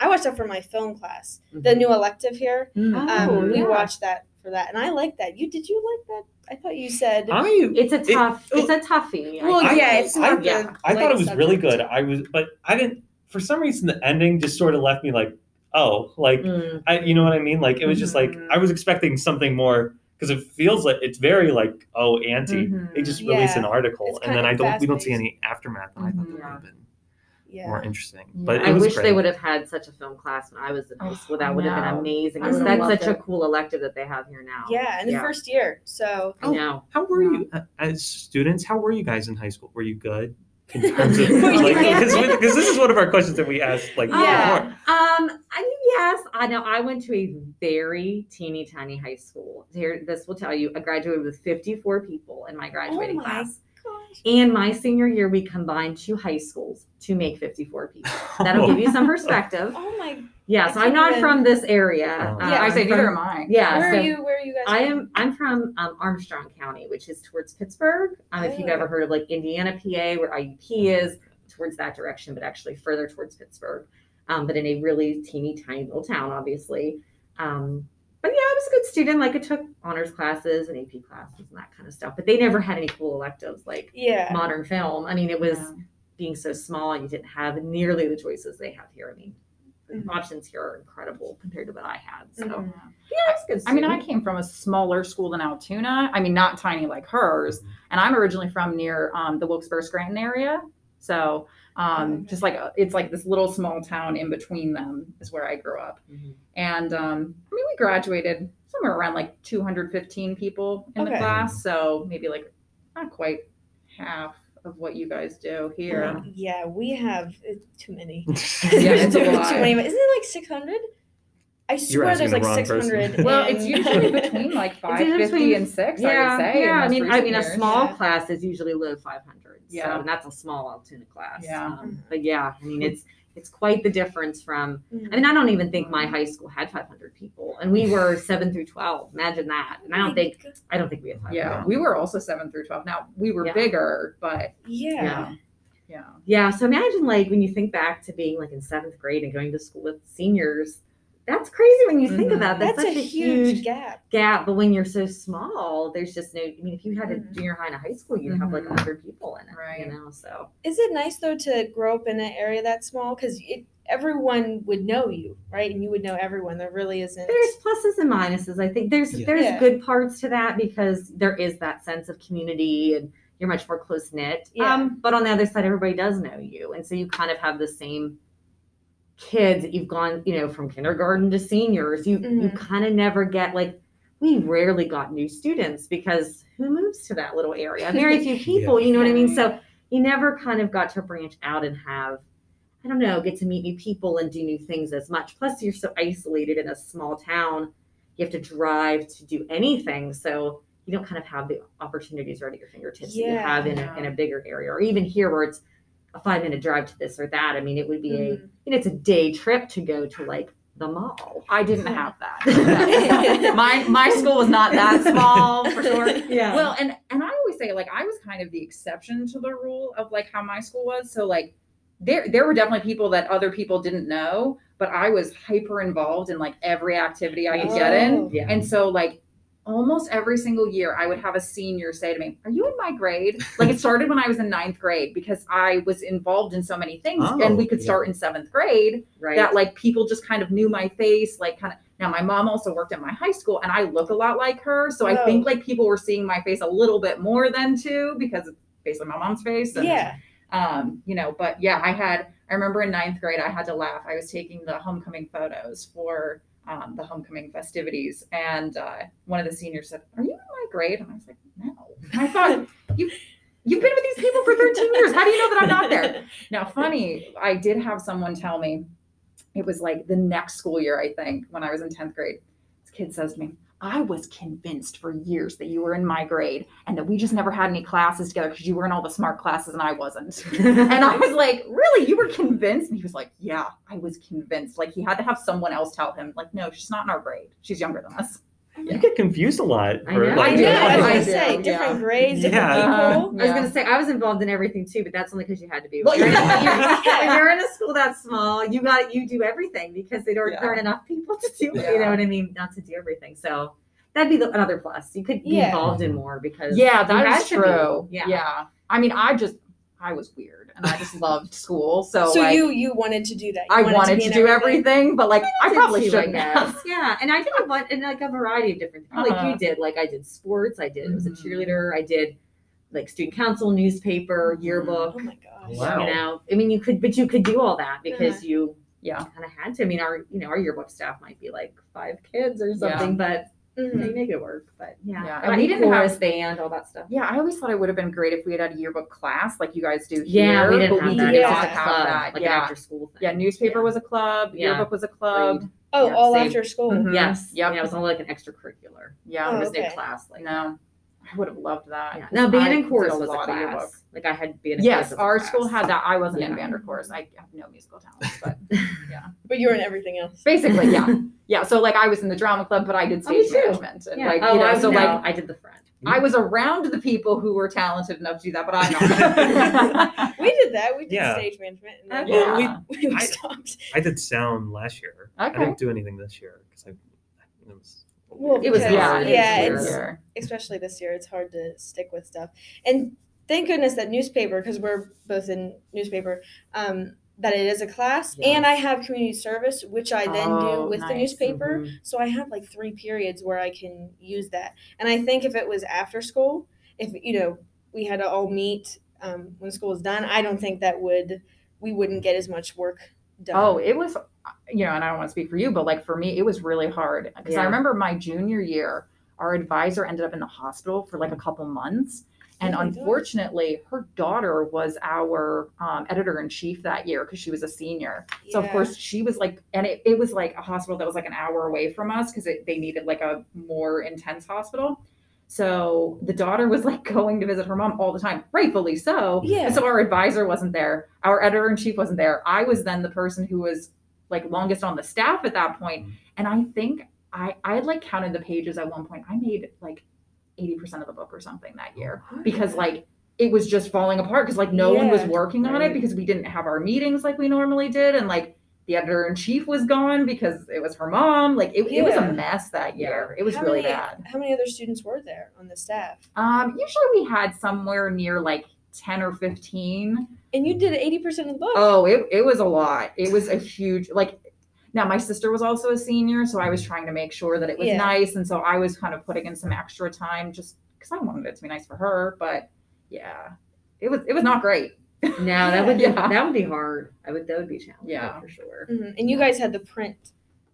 [SPEAKER 2] I watched that for my film class, the
[SPEAKER 3] Mhm.
[SPEAKER 2] new elective here.
[SPEAKER 4] Mm.
[SPEAKER 3] Oh,
[SPEAKER 2] Um, we
[SPEAKER 3] yeah.
[SPEAKER 2] watched that for that, and I like that. You did you like that? I thought you said.
[SPEAKER 1] I
[SPEAKER 3] It's a
[SPEAKER 1] It-
[SPEAKER 3] tough. it's a toughie.
[SPEAKER 2] Well,
[SPEAKER 3] think.
[SPEAKER 2] yeah, it's
[SPEAKER 1] I-
[SPEAKER 2] not
[SPEAKER 3] yeah.
[SPEAKER 1] I thought it was
[SPEAKER 2] lightest
[SPEAKER 1] really good. I was, but I didn't. For some reason, the ending just sort of left me like, oh, like
[SPEAKER 3] Mm.
[SPEAKER 1] I, you know what I mean? Like it was just like
[SPEAKER 4] Mhm.
[SPEAKER 1] I was expecting something more because it feels like it's very like oh anti.
[SPEAKER 4] Mhm.
[SPEAKER 1] They just released an article and then I don't we don't see any aftermath. And I thought that would
[SPEAKER 3] Mhm.
[SPEAKER 1] have been
[SPEAKER 2] Yeah.
[SPEAKER 1] more interesting.
[SPEAKER 4] Yeah.
[SPEAKER 1] But it
[SPEAKER 3] I
[SPEAKER 1] was
[SPEAKER 3] wish
[SPEAKER 1] great.
[SPEAKER 3] they would have had such a film class when I was in high
[SPEAKER 4] Oh,
[SPEAKER 3] school. That
[SPEAKER 4] I
[SPEAKER 3] would have been amazing.
[SPEAKER 2] I
[SPEAKER 3] Because that's
[SPEAKER 2] loved
[SPEAKER 3] such a cool elective that they have here now.
[SPEAKER 2] Yeah, in the
[SPEAKER 3] Yeah.
[SPEAKER 2] first year. So
[SPEAKER 3] I know.
[SPEAKER 1] How were
[SPEAKER 4] Yeah.
[SPEAKER 1] you uh, as students? How were you guys in high school? Were you good in terms of
[SPEAKER 2] Were
[SPEAKER 1] like
[SPEAKER 2] good?
[SPEAKER 1] because this is one of our questions that we asked like
[SPEAKER 2] Yeah.
[SPEAKER 1] before.
[SPEAKER 3] Um, I mean, yes, I know. I went to a very teeny tiny high school. Here, this will tell you, I graduated with 54 people in my graduating
[SPEAKER 2] my
[SPEAKER 3] class.
[SPEAKER 2] Gosh.
[SPEAKER 3] And my senior year, we combined two high schools to make 54 people. That'll give you some perspective.
[SPEAKER 2] Oh my
[SPEAKER 3] Yeah,
[SPEAKER 2] I
[SPEAKER 3] so I'm
[SPEAKER 2] can't even-
[SPEAKER 3] from this area.
[SPEAKER 1] Oh.
[SPEAKER 2] Yeah,
[SPEAKER 4] I
[SPEAKER 3] I'm
[SPEAKER 4] say
[SPEAKER 3] from-
[SPEAKER 4] neither am I.
[SPEAKER 3] Yeah,
[SPEAKER 2] where
[SPEAKER 3] so
[SPEAKER 2] are you where are you guys
[SPEAKER 3] I
[SPEAKER 2] from?
[SPEAKER 3] am. I'm from um, Armstrong County, which is towards Pittsburgh. Um, If you've
[SPEAKER 2] Oh.
[SPEAKER 3] ever heard of like Indiana, PA, where IUP is, towards that direction, but actually further towards Pittsburgh. Um, but in a really teeny tiny little town, obviously. Um, but yeah, I was a good student. Like I took honors classes and AP classes and that kind of stuff. But they never had any cool electives like
[SPEAKER 2] Yeah.
[SPEAKER 3] modern film. I mean, it was
[SPEAKER 4] Yeah.
[SPEAKER 3] being so small, you didn't have nearly the choices they have here. I mean, the
[SPEAKER 2] Mhm.
[SPEAKER 3] options here are incredible compared to what I had. So
[SPEAKER 2] Mhm.
[SPEAKER 3] yeah, I was a good.
[SPEAKER 4] I mean, I came from a smaller school than Altoona. I mean, not tiny like hers. And I'm originally from near um, the Wilkes-Barre Scranton area. So um, just like a, it's like this little small town in between them is where I grew up.
[SPEAKER 3] Mhm.
[SPEAKER 4] And um, I mean, we graduated somewhere around like 215 people in the class. So maybe like not quite half of what you guys do here.
[SPEAKER 2] Yeah, we have uh, too many.
[SPEAKER 4] Yeah, it's a
[SPEAKER 2] Too many. Isn't it like six hundred? I swear
[SPEAKER 1] asking
[SPEAKER 2] there's like
[SPEAKER 1] wrong
[SPEAKER 2] six
[SPEAKER 4] Well, it's usually between like
[SPEAKER 3] usually
[SPEAKER 4] 550
[SPEAKER 3] between-
[SPEAKER 4] and 6,
[SPEAKER 3] yeah,
[SPEAKER 4] I would say.
[SPEAKER 3] Yeah, I mean, I
[SPEAKER 4] recent
[SPEAKER 3] mean, a small
[SPEAKER 2] Yeah.
[SPEAKER 3] class is usually low 500.
[SPEAKER 4] Yeah.
[SPEAKER 3] So, and that's a small Altoona class.
[SPEAKER 4] Yeah.
[SPEAKER 3] Um, but yeah, I mean, it's it's quite the difference from.
[SPEAKER 2] Mhm.
[SPEAKER 3] I mean, I don't even think my high school had 500 people, and we were seven through 12. Imagine that. And I don't think I don't think we had 500.
[SPEAKER 4] Yeah, we were also 7 through 12. Now, we were
[SPEAKER 3] Yeah.
[SPEAKER 4] bigger, but
[SPEAKER 2] Yeah.
[SPEAKER 4] yeah. Yeah.
[SPEAKER 3] Yeah. So imagine like when you think back to being like in seventh grade and going to school with seniors. That's crazy when you think
[SPEAKER 4] Mhm.
[SPEAKER 3] of that. That's,
[SPEAKER 2] That's,
[SPEAKER 3] such
[SPEAKER 2] a huge, gap.
[SPEAKER 3] gap. But when you're so small, there's just no. I mean, if you had a
[SPEAKER 2] Mhm.
[SPEAKER 3] junior high and a high school, you'd have like
[SPEAKER 4] Mhm.
[SPEAKER 3] 100 people in it.
[SPEAKER 4] Right.
[SPEAKER 3] You know. So
[SPEAKER 2] Is it nice though to grow up in an area that small? Because everyone would know you, right? And you would know everyone. There really isn't.
[SPEAKER 3] there's pluses and minuses. I think there's
[SPEAKER 1] Yeah.
[SPEAKER 3] there's
[SPEAKER 2] Yeah.
[SPEAKER 3] good parts to that because there is that sense of community and you're much more close knit.
[SPEAKER 2] Yeah.
[SPEAKER 3] Um, but on the other side, everybody does know you, and so you kind of have the same kids you've gone, you know, from kindergarten to seniors. You you
[SPEAKER 2] Mhm.
[SPEAKER 3] kind of never get like we rarely got new students because who moves to that little area? Very few people. You know what I mean? So you never kind of got to branch out and have I don't know, get to meet new people and do new things as much. Plus, you're so isolated in a small town. You have to drive to do anything. So you don't kind of have the opportunities right at your fingertips that you have in a, in a bigger area. Or even here where it's a five minute drive to this or that. I mean, it would be a,
[SPEAKER 2] Mhm.
[SPEAKER 3] you know, it's a day trip to go to like the mall.
[SPEAKER 4] I didn't have that. my my school was not that small for sure.
[SPEAKER 3] Yeah.
[SPEAKER 4] Well, and and I always say like I was kind of the exception to the rule of like how my school was. So like there there were definitely people that other people didn't know, but I was hyper involved in like every activity I could get in.
[SPEAKER 2] Oh.
[SPEAKER 3] yeah.
[SPEAKER 4] And so like almost every single year I would have a senior say to me, Are you in my grade? Like it started when I was in ninth grade because I was involved in so many things
[SPEAKER 1] Oh,
[SPEAKER 4] and we could
[SPEAKER 1] yeah.
[SPEAKER 4] start in seventh grade
[SPEAKER 3] right.
[SPEAKER 4] that like people just kind of knew my face like kind of now my mom also worked at my high school and i look a lot like her so i
[SPEAKER 2] Oh.
[SPEAKER 4] think like people were seeing my face a little bit more than too because it's basically my mom's face and,
[SPEAKER 2] Yeah.
[SPEAKER 4] um you know but yeah i had i remember in ninth grade i had to laugh i was taking the homecoming photos for um, the homecoming festivities and uh, one of the seniors said are you in my grade and i was like no and i thought you You've been with these people for 13 years. How do you know that I'm not there? Now, funny, I did have someone tell me it was like the next school year, I think, when I was in 10th grade. This kid says to me, I was convinced for years that you were in my grade and that we just never had any classes together because you were in all the smart classes and I wasn't. And I was like, Really? You were convinced? And he was like, Yeah, I was convinced. Like he had to have someone else tell him, like, no, she's not in our grade. She's younger than us.
[SPEAKER 1] You get confused a lot.
[SPEAKER 3] I
[SPEAKER 1] for,
[SPEAKER 3] know.
[SPEAKER 1] like,
[SPEAKER 3] I
[SPEAKER 2] Yeah,
[SPEAKER 3] know,
[SPEAKER 2] I was
[SPEAKER 3] I
[SPEAKER 2] gonna
[SPEAKER 3] do,
[SPEAKER 2] say
[SPEAKER 4] yeah.
[SPEAKER 2] different grades, different
[SPEAKER 1] Yeah.
[SPEAKER 4] Uh-huh.
[SPEAKER 2] people.
[SPEAKER 3] I was gonna say I was involved in everything too, but that's only because you had to be.
[SPEAKER 4] Well,
[SPEAKER 3] you're, you're- you're in a school that small, you got you do everything because they don't
[SPEAKER 4] Yeah.
[SPEAKER 3] there aren't enough people to do. it, You know what I mean? Not to do everything. So that'd be the, another plus. You could be
[SPEAKER 2] Yeah.
[SPEAKER 3] involved in more because
[SPEAKER 4] Yeah,
[SPEAKER 3] that is
[SPEAKER 4] that
[SPEAKER 3] had
[SPEAKER 4] is
[SPEAKER 3] to be.
[SPEAKER 4] true.
[SPEAKER 3] Yeah.
[SPEAKER 4] yeah. I mean, I just, I was weird and I just loved school. So,
[SPEAKER 2] So
[SPEAKER 4] like,
[SPEAKER 2] you you wanted to do that. You
[SPEAKER 4] I wanted
[SPEAKER 2] be
[SPEAKER 4] to
[SPEAKER 2] in
[SPEAKER 4] do everything, but like, I
[SPEAKER 3] did
[SPEAKER 4] probably
[SPEAKER 3] too,
[SPEAKER 4] shouldn't
[SPEAKER 3] I
[SPEAKER 4] have.
[SPEAKER 3] Yeah, and I did a bunch, and like a variety of different things. Like
[SPEAKER 4] Uh-huh.
[SPEAKER 3] you did, like I did sports. I did. I was a
[SPEAKER 4] Mhm.
[SPEAKER 3] cheerleader. I did like student council newspaper, yearbook.
[SPEAKER 2] Oh my gosh.
[SPEAKER 1] Wow.
[SPEAKER 3] You know, I mean, you could, but you could do all that because
[SPEAKER 2] Uh-huh.
[SPEAKER 3] you
[SPEAKER 4] Yeah.
[SPEAKER 3] kind of had to. I mean, our you know our yearbook staff might be like five kids or something, but
[SPEAKER 2] Mhm.
[SPEAKER 3] they make it work. But yeah,
[SPEAKER 4] Yeah,
[SPEAKER 3] and
[SPEAKER 4] and we didn't
[SPEAKER 3] chorus
[SPEAKER 4] have-
[SPEAKER 3] band, all that stuff.
[SPEAKER 4] Yeah, I always thought it would have been great if we had had a yearbook class like you guys do
[SPEAKER 3] Yeah, we didn't
[SPEAKER 4] but
[SPEAKER 3] have
[SPEAKER 4] we
[SPEAKER 3] that.
[SPEAKER 4] didn't
[SPEAKER 2] Yeah.
[SPEAKER 3] a
[SPEAKER 4] have
[SPEAKER 3] club,
[SPEAKER 4] that.
[SPEAKER 3] like
[SPEAKER 4] yeah.
[SPEAKER 3] after school thing.
[SPEAKER 4] yeah, newspaper
[SPEAKER 3] Yeah.
[SPEAKER 4] was a club,
[SPEAKER 3] Yeah.
[SPEAKER 4] yearbook was a club.
[SPEAKER 2] Oh,
[SPEAKER 3] Yeah,
[SPEAKER 2] all
[SPEAKER 3] same.
[SPEAKER 2] after school.
[SPEAKER 4] Mhm.
[SPEAKER 3] Yes.
[SPEAKER 4] Yep.
[SPEAKER 3] Yeah, it was only like an extracurricular.
[SPEAKER 4] Yeah.
[SPEAKER 2] Oh,
[SPEAKER 3] there was no
[SPEAKER 2] okay.
[SPEAKER 3] class like
[SPEAKER 4] No, I would have loved that.
[SPEAKER 3] Yeah.
[SPEAKER 4] 'cause
[SPEAKER 3] Now band
[SPEAKER 4] I
[SPEAKER 3] and chorus
[SPEAKER 4] a
[SPEAKER 3] was a
[SPEAKER 4] lot of yearbook.
[SPEAKER 3] class. Like I had band and
[SPEAKER 4] Yes,
[SPEAKER 3] chorus as a
[SPEAKER 4] our
[SPEAKER 3] class.
[SPEAKER 4] school had that. I wasn't in band or chorus. I have no musical talent, but yeah.
[SPEAKER 2] But you were in everything else.
[SPEAKER 4] basically, yeah, yeah. So like, I was in the drama club, but I did
[SPEAKER 3] Oh,
[SPEAKER 4] stage
[SPEAKER 3] too.
[SPEAKER 4] management, and
[SPEAKER 3] Yeah.
[SPEAKER 4] like,
[SPEAKER 3] oh,
[SPEAKER 4] you know,
[SPEAKER 3] I
[SPEAKER 4] so
[SPEAKER 3] no,
[SPEAKER 4] like,
[SPEAKER 3] I did the friend.
[SPEAKER 4] I was around the people who were talented enough to do that, but I'm not.
[SPEAKER 2] We did that. We did
[SPEAKER 1] Yeah.
[SPEAKER 2] stage management. And then
[SPEAKER 3] Okay.
[SPEAKER 1] Well,
[SPEAKER 4] Yeah.
[SPEAKER 2] we, we
[SPEAKER 1] I-
[SPEAKER 2] stopped.
[SPEAKER 1] I did sound last year.
[SPEAKER 4] Okay.
[SPEAKER 1] I didn't do anything this year because I. It was,
[SPEAKER 2] Well,
[SPEAKER 3] It was
[SPEAKER 2] because-
[SPEAKER 3] hard.
[SPEAKER 2] Yeah, it's
[SPEAKER 4] weird.
[SPEAKER 2] especially this year. It's hard to stick with stuff. And thank goodness that newspaper, because we're both in newspaper, um, that it is a class.
[SPEAKER 3] Yeah.
[SPEAKER 2] And I have community service, which I then
[SPEAKER 4] Oh,
[SPEAKER 2] do with the
[SPEAKER 4] nice.
[SPEAKER 2] newspaper.
[SPEAKER 3] Mhm.
[SPEAKER 2] So I have like three periods where I can use that. And I think if it was after school, if you know we had to all meet um, when school was done, I don't think that would we wouldn't get as much work done.
[SPEAKER 4] Oh, it was, you know, and I don't want to speak for you, but like for me, it was really hard because I remember my junior year, our advisor ended up in the hospital for like a couple months. And
[SPEAKER 2] Oh my gosh.
[SPEAKER 4] unfortunately, her daughter was our um, editor in chief that year because she was a senior. So of course she was like, and it, it was like a hospital that was like an hour away from us because they needed like a more intense hospital. So the daughter was like going to visit her mom all the time, rightfully so.
[SPEAKER 2] Yeah.
[SPEAKER 4] And so our advisor wasn't there, our editor in chief wasn't there. I was then the person who was like longest on the staff at that point. And I think I I had like counted the pages at one point. I made like 80% of the book or something that year because like it was just falling apart because like no one was
[SPEAKER 2] Yeah.
[SPEAKER 4] working on it because we didn't have our meetings like we normally did and like the editor in chief was gone because it was her mom like it, it was a mess that
[SPEAKER 3] Yeah.
[SPEAKER 4] year it was
[SPEAKER 2] How
[SPEAKER 4] really
[SPEAKER 2] many-
[SPEAKER 4] bad
[SPEAKER 2] How many other students were there on the staff?
[SPEAKER 4] um usually we had somewhere near like 10 or 15
[SPEAKER 2] And you did eighty percent of the book.
[SPEAKER 4] oh it, it was a lot it was a huge like now my sister was also a senior so i was trying to make sure that it was
[SPEAKER 2] Yeah.
[SPEAKER 4] nice and so i was kind of putting in some extra time just because i wanted it to be nice for her but yeah it was it was not great
[SPEAKER 3] No, that would be
[SPEAKER 4] Yeah.
[SPEAKER 3] that would be hard. I would that would be challenging
[SPEAKER 4] Yeah.
[SPEAKER 3] for sure.
[SPEAKER 2] Mhm. And you guys had the print,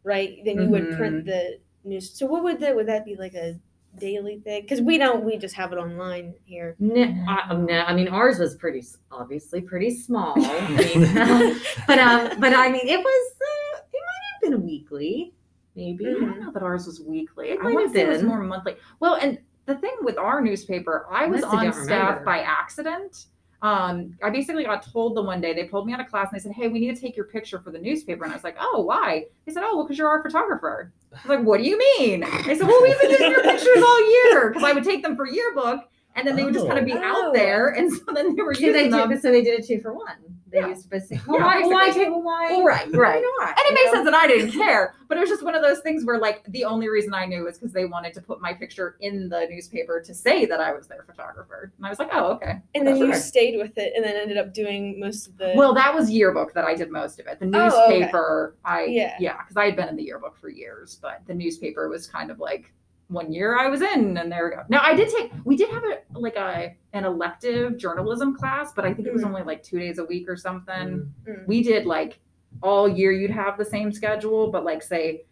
[SPEAKER 2] right? Then you would print
[SPEAKER 4] Mhm.
[SPEAKER 2] the news. So what would that would that be like a daily thing? Because we don't. We just have it online here.
[SPEAKER 3] No, I, no, I mean ours was pretty obviously pretty small. I mean, but um, but I mean it was uh, it might have been weekly, maybe.
[SPEAKER 2] Mhm.
[SPEAKER 4] I don't know that ours was weekly.
[SPEAKER 3] It
[SPEAKER 4] I
[SPEAKER 3] might
[SPEAKER 4] want
[SPEAKER 3] have
[SPEAKER 4] to say it was
[SPEAKER 3] been.
[SPEAKER 4] more monthly. Well, and the thing with our newspaper, I was
[SPEAKER 3] Honestly,
[SPEAKER 4] on staff
[SPEAKER 3] remember.
[SPEAKER 4] by accident. Um, I basically got told the one day they pulled me out of class and they said, "Hey, we need to take your picture for the newspaper." And I was like, "Oh, why?" They said, "Oh, well, because you're our photographer." I was like, "What do you mean?" They said, "Well, we've been using your pictures all year because I would take them for yearbook." And then they would just kind of be
[SPEAKER 2] Oh.
[SPEAKER 4] out there, and so then they were
[SPEAKER 3] So they
[SPEAKER 4] using them.
[SPEAKER 3] did, so they did it two for one. They
[SPEAKER 4] Yeah.
[SPEAKER 3] used to say,
[SPEAKER 4] Yeah,
[SPEAKER 3] well, why, well, why take well, why?
[SPEAKER 4] Well, right, right.
[SPEAKER 3] Why not?
[SPEAKER 4] And it
[SPEAKER 3] You
[SPEAKER 4] made
[SPEAKER 3] know?
[SPEAKER 4] sense that I didn't care, but it was just one of those things where, like, the only reason I knew was because they wanted to put my picture in the newspaper to say that I was their photographer. And I was like, oh, okay.
[SPEAKER 2] And then you
[SPEAKER 4] Sure.
[SPEAKER 2] stayed with it, and then ended up doing most of the.
[SPEAKER 4] Well, that was yearbook that I did most of it. The
[SPEAKER 2] Oh, okay.
[SPEAKER 4] newspaper, I,
[SPEAKER 2] Yeah.
[SPEAKER 4] yeah, because I had been in the yearbook for years, but the newspaper was kind of like one year I was in, and there we go. Now, I did take, we did have a, like, a, an elective journalism class, but I think it was
[SPEAKER 2] Mhm.
[SPEAKER 4] only like two days a week or something.
[SPEAKER 2] Mm.
[SPEAKER 4] we did like all year you'd have the same schedule but like say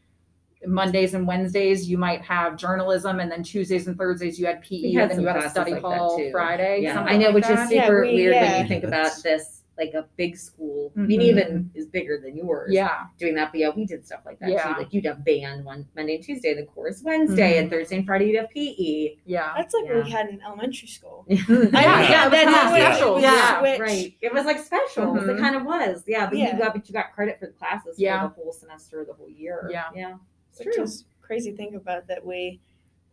[SPEAKER 4] mondays and wednesdays you might have journalism and then tuesdays and thursdays you had pe
[SPEAKER 3] We had
[SPEAKER 4] and then
[SPEAKER 3] some
[SPEAKER 4] you had a study
[SPEAKER 3] like
[SPEAKER 4] hall friday
[SPEAKER 3] Yeah, I know,
[SPEAKER 4] like
[SPEAKER 3] which
[SPEAKER 4] that.
[SPEAKER 3] is
[SPEAKER 2] Yeah,
[SPEAKER 3] super
[SPEAKER 2] we-
[SPEAKER 3] weird when you think about this, like a big school. I
[SPEAKER 4] Mhm.
[SPEAKER 3] mean, even is bigger than yours.
[SPEAKER 4] yeah
[SPEAKER 3] doing that, but yeah, we did stuff like that
[SPEAKER 4] Yeah.
[SPEAKER 3] too. Like you'd have band one Monday and Tuesday, the chorus Wednesday, and Thursday and Friday you'd have E. PE.
[SPEAKER 4] yeah
[SPEAKER 2] That's like what we had in elementary school.
[SPEAKER 4] yeah,
[SPEAKER 2] yeah, that's
[SPEAKER 4] yeah,
[SPEAKER 2] what it
[SPEAKER 4] yeah.
[SPEAKER 2] Switch.
[SPEAKER 3] right. It was like special. It
[SPEAKER 4] Mhm.
[SPEAKER 3] kind of was. Yeah, but
[SPEAKER 2] Yeah.
[SPEAKER 3] you got but you got credit for the classes
[SPEAKER 4] Yeah.
[SPEAKER 3] for the whole semester, the whole year.
[SPEAKER 4] Yeah.
[SPEAKER 3] yeah, it's
[SPEAKER 2] Which
[SPEAKER 3] true.
[SPEAKER 2] is crazy to think about that we,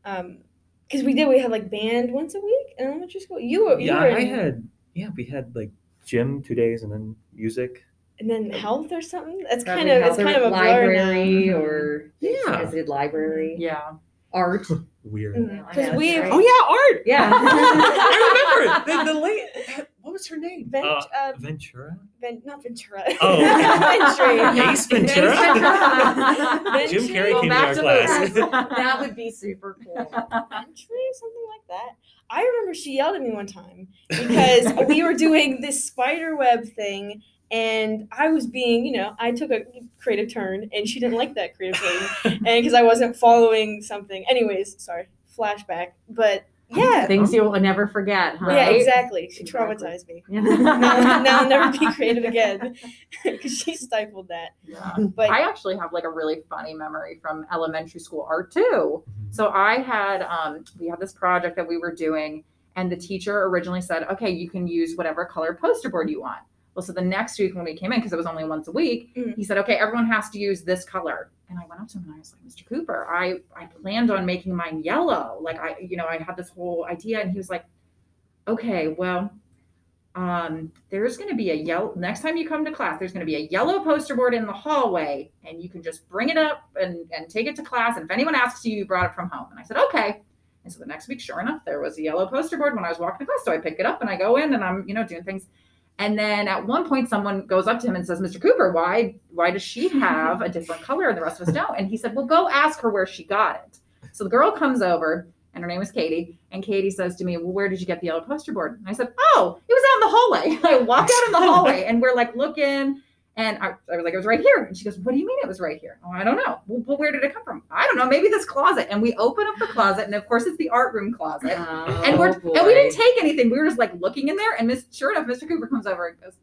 [SPEAKER 2] um, because we did we had like band once a week in elementary school. You were you
[SPEAKER 1] yeah,
[SPEAKER 2] were
[SPEAKER 1] I had. Yeah, we had like gym two days and then music.
[SPEAKER 2] and then health or something. That's
[SPEAKER 3] Probably
[SPEAKER 2] kind of it's kind of a
[SPEAKER 3] library or
[SPEAKER 1] Yeah.
[SPEAKER 3] is it library
[SPEAKER 4] yeah
[SPEAKER 3] art?
[SPEAKER 1] Weird.
[SPEAKER 2] Mhm.
[SPEAKER 3] I
[SPEAKER 2] 'Cause
[SPEAKER 3] know,
[SPEAKER 2] we-
[SPEAKER 3] right?
[SPEAKER 1] Oh yeah, art.
[SPEAKER 3] Yeah.
[SPEAKER 1] I remember it. The, the late. What was her name?
[SPEAKER 2] Vent,
[SPEAKER 1] Uh,
[SPEAKER 2] uh,
[SPEAKER 1] Ventura.
[SPEAKER 2] Ven- not Ventura.
[SPEAKER 1] Oh.
[SPEAKER 2] Venturi.
[SPEAKER 1] Ace Ventura?
[SPEAKER 2] Venturi.
[SPEAKER 1] Jim Carrey
[SPEAKER 3] Well,
[SPEAKER 1] came to our class.
[SPEAKER 3] that would be super cool.
[SPEAKER 2] Venturi, something like that. I remember she yelled at me one time because we were doing this spider web thing and I was being, you know, I took a creative turn and she didn't like that creative turn and because I wasn't following something. Anyways, sorry, flashback. But yeah,
[SPEAKER 3] Things you will never forget, huh?
[SPEAKER 2] yeah, exactly. She
[SPEAKER 3] Exactly.
[SPEAKER 2] traumatized me.
[SPEAKER 3] Yeah.
[SPEAKER 2] now, now I'll never be creative again because she stifled that.
[SPEAKER 4] Yeah.
[SPEAKER 2] But
[SPEAKER 4] I actually have like a really funny memory from elementary school art too. So I had um we had this project that we were doing and the teacher originally said, "Okay, you can use whatever color poster board you want." Well, so the next week when we came in because it was only once a week,
[SPEAKER 2] Mhm.
[SPEAKER 4] he said, "Okay, everyone has to use this color." And I went up to him and I was like, "Mr. Cooper, I I planned on making mine yellow. Like I you know, I had this whole idea." And he was like, "Okay, well, um, there's going to be a yellow next time you come to class there's going to be a yellow poster board in the hallway and you can just bring it up and, and take it to class and if anyone asks you you brought it from home and i said okay and so the next week sure enough there was a yellow poster board when i was walking to class so i pick it up and i go in and i'm you know doing things and then at one point someone goes up to him and says mr cooper why why does she have a different color and the rest of us don't and he said well go ask her where she got it so the girl comes over and her name was Katie. And Katie says to me, Well, where did you get the yellow poster board? And I said, Oh, it was out in the hallway. I walk out in the hallway and we're like looking. And I, I was like, It was right here. And she goes, What do you mean it was right here? Oh, I don't know. Well, well, where did it come from? I don't know. Maybe this closet. And we open up the closet. And of course, it's the art room closet.
[SPEAKER 3] Oh,
[SPEAKER 4] and we're oh, and we didn't take anything. We were just like looking in there. And Miss, sure enough, Mr. Cooper comes over and goes,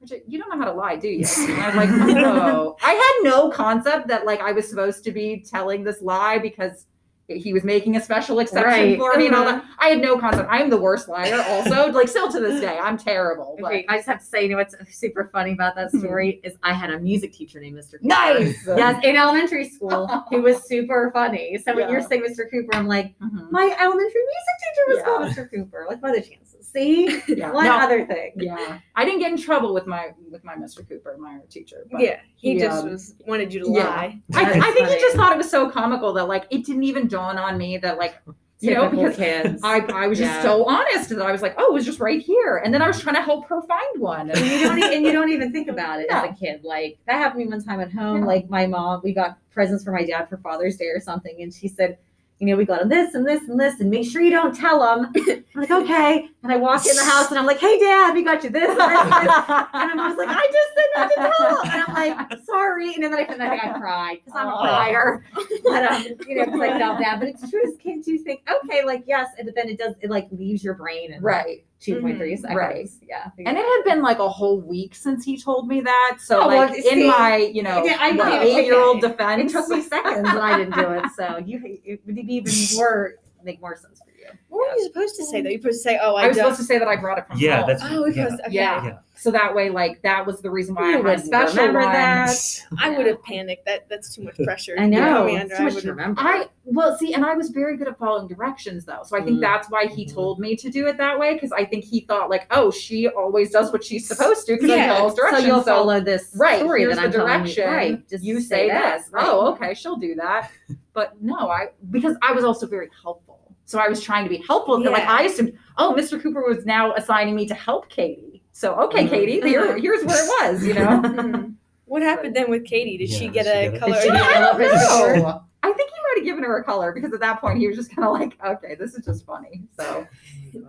[SPEAKER 4] Bridget, you don't know how to lie, do you? And I was like, oh. I had no concept that like I was supposed to be telling this lie because he was making a special exception
[SPEAKER 3] Right.
[SPEAKER 4] for me and all that. I had no concept. I am the worst liar also. like still to this day, I'm terrible. But
[SPEAKER 3] Okay, I just have to say, you know what's super funny about that story is I had a music teacher named Mr. Cooper.
[SPEAKER 4] nice.
[SPEAKER 3] Yes, in elementary school, who was super funny. So when you're saying Mr. Cooper, I'm like,
[SPEAKER 4] Mhm.
[SPEAKER 3] my elementary music teacher was
[SPEAKER 4] Yeah.
[SPEAKER 3] called Mr. Cooper. Like, what are the chances? See,
[SPEAKER 4] Yeah.
[SPEAKER 3] one
[SPEAKER 4] No,
[SPEAKER 3] other thing.
[SPEAKER 4] yeah. I didn't get in trouble with my with my Mr. Cooper, my teacher. But
[SPEAKER 2] yeah, he
[SPEAKER 4] he,
[SPEAKER 2] just
[SPEAKER 4] um,
[SPEAKER 2] was wanted you to
[SPEAKER 4] yeah.
[SPEAKER 2] lie.
[SPEAKER 4] I, I think he just thought it was so comical that like it didn't even dawn on me that like you know because
[SPEAKER 3] kids.
[SPEAKER 4] I, I was just so honest that I was like, oh, it was just right here. And then I was trying to help her find one.
[SPEAKER 3] and you don't and you don't even think about it as a kid. Like that happened to me one time at home.
[SPEAKER 4] Yeah.
[SPEAKER 3] Like my mom, we got presents for my dad for Father's Day or something, and she said, "You know, we got him this and this and this, and make sure you don't tell them. I'm like, "Okay." And I walk in the house and I'm like, "Hey, Dad, we got you this." And, this, and this." And I was like, "I just said not to tell him," and I'm like, "Sorry." And then I, and then I cried because I'm a crier, but um, you know, because I felt bad. But it's true as kids, you think, "Okay, like yes," and but then it does, it like leaves your brain and
[SPEAKER 4] right.
[SPEAKER 3] Two point three
[SPEAKER 2] Mhm.
[SPEAKER 3] seconds.
[SPEAKER 4] Right.
[SPEAKER 3] Yeah.
[SPEAKER 4] And it had been like a whole week since he told me that. So
[SPEAKER 3] Oh, well,
[SPEAKER 4] like
[SPEAKER 3] see,
[SPEAKER 4] in my, you know,
[SPEAKER 3] yeah, I know.
[SPEAKER 4] eight year old defense.
[SPEAKER 3] It took me seconds and I didn't do it. So you it would be even more make more sense for you.
[SPEAKER 2] What were you supposed to say though? You're supposed to say, "Oh, I,
[SPEAKER 4] I was
[SPEAKER 2] don't."
[SPEAKER 4] supposed to say that I brought it from
[SPEAKER 1] Yeah,
[SPEAKER 4] home.
[SPEAKER 1] that's
[SPEAKER 2] Oh, it
[SPEAKER 1] yeah.
[SPEAKER 2] was okay.
[SPEAKER 4] Yeah.
[SPEAKER 1] Yeah.
[SPEAKER 4] so that way, like that was the reason why
[SPEAKER 3] You
[SPEAKER 4] I
[SPEAKER 3] would
[SPEAKER 4] had special
[SPEAKER 3] remember
[SPEAKER 4] one.
[SPEAKER 3] that.
[SPEAKER 2] I would have panicked. That that's too much pressure.
[SPEAKER 3] I know.
[SPEAKER 2] put me under.
[SPEAKER 3] It's too
[SPEAKER 2] I
[SPEAKER 3] much to
[SPEAKER 2] would've-
[SPEAKER 3] remember.
[SPEAKER 4] I well see, and I was very good at following directions though, so I think
[SPEAKER 3] Mm.
[SPEAKER 4] that's why he
[SPEAKER 1] Mhm.
[SPEAKER 4] told me to do it that way because I think he thought like, oh, she always does what she's supposed to because I
[SPEAKER 2] Yeah,
[SPEAKER 4] follows
[SPEAKER 3] so
[SPEAKER 4] directions.
[SPEAKER 3] you'll follow this
[SPEAKER 4] right
[SPEAKER 3] story
[SPEAKER 4] here's
[SPEAKER 3] that
[SPEAKER 4] the
[SPEAKER 3] I'm telling
[SPEAKER 4] direction.
[SPEAKER 3] you. Right. Just
[SPEAKER 4] you say,
[SPEAKER 3] that.
[SPEAKER 4] this.
[SPEAKER 3] Right.
[SPEAKER 4] Oh, okay, she'll do that. But no, I because I was also very helpful. So I was trying to be helpful. Like I assumed, oh, Mr. Cooper was now assigning me to help Katie. So okay,
[SPEAKER 1] Mhm.
[SPEAKER 4] Katie, here, here's where it was. You know.
[SPEAKER 2] Mhm. What happened then with Katie? Did she get
[SPEAKER 1] she
[SPEAKER 2] a
[SPEAKER 1] get
[SPEAKER 2] color?
[SPEAKER 3] Did she get
[SPEAKER 4] I don't
[SPEAKER 3] it for sure.
[SPEAKER 4] know. I think he might have given her a color because at that point he was just kind of like, okay, this is just funny. So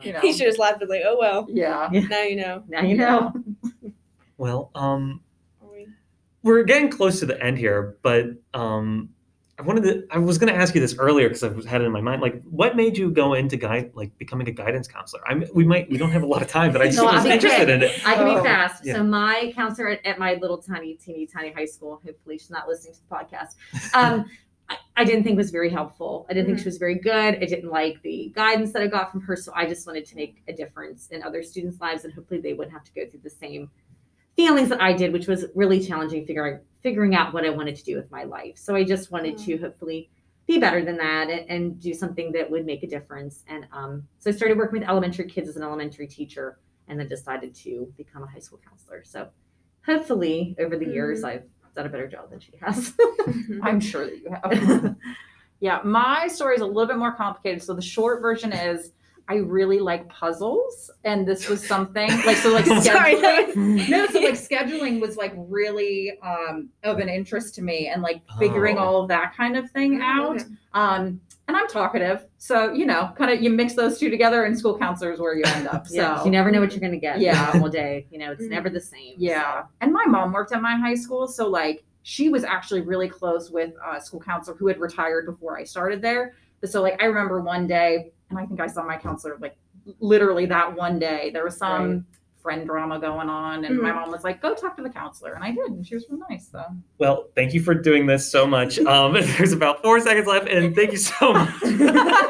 [SPEAKER 4] you know.
[SPEAKER 2] He should have laughed and like, "Oh well,
[SPEAKER 4] Yeah.
[SPEAKER 2] now you know."
[SPEAKER 3] Now you know.
[SPEAKER 1] Well, um,
[SPEAKER 2] we-
[SPEAKER 1] we're getting close to the end here, but um, I wanted to. I was going to ask you this earlier because I had it in my mind. Like, what made you go into guide, like becoming a guidance counselor? I mean, we might we don't have a lot of time, but I just
[SPEAKER 3] No,
[SPEAKER 1] was interested in it.
[SPEAKER 3] I can
[SPEAKER 4] Oh,
[SPEAKER 3] be fast.
[SPEAKER 1] yeah.
[SPEAKER 3] So my counselor at, at my little tiny, teeny, tiny high school, hopefully she's not listening to the podcast. Um, I, I didn't think was very helpful. I didn't think she was very good. I didn't like the guidance that I got from her. So I just wanted to make a difference in other students' lives and hopefully they wouldn't have to go through the same feelings that I did, which was really challenging figuring figuring out what I wanted to do with my life. So I just wanted to hopefully be better than that and, and do something that would make a difference. And um, so I started working with elementary kids as an elementary teacher and then decided to become a high school counselor. So hopefully over the years I've done a better job than she has.
[SPEAKER 4] I'm sure that you have. yeah, my story is a little bit more complicated. So the short version is I really like puzzles, and this was something like so like scheduling. no, so like scheduling was like really um, of an interest to me, and like figuring
[SPEAKER 1] Oh.
[SPEAKER 4] all of that kind of thing out. Um, and I'm talkative, so you know, kind of you mix those two together, and school counselor is where you end up. So
[SPEAKER 3] Yeah, you never know what you're gonna get.
[SPEAKER 4] Yeah.
[SPEAKER 3] Yeah, all day. You know, it's
[SPEAKER 2] Mhm.
[SPEAKER 3] never the same.
[SPEAKER 4] Yeah. And my mom worked at my high school. So, like, she was actually really close with a school counselor who had retired before I started there. But so, like, I remember one day, and I think I saw my counselor, like, literally that one day, there was some
[SPEAKER 3] Right.
[SPEAKER 4] friend drama going on. And my
[SPEAKER 2] Mhm.
[SPEAKER 4] mom was like, go talk to the counselor. And I did. And she was really nice. So,
[SPEAKER 1] Well, thank you for doing this so much. Um, there's about four seconds left, and thank you so much.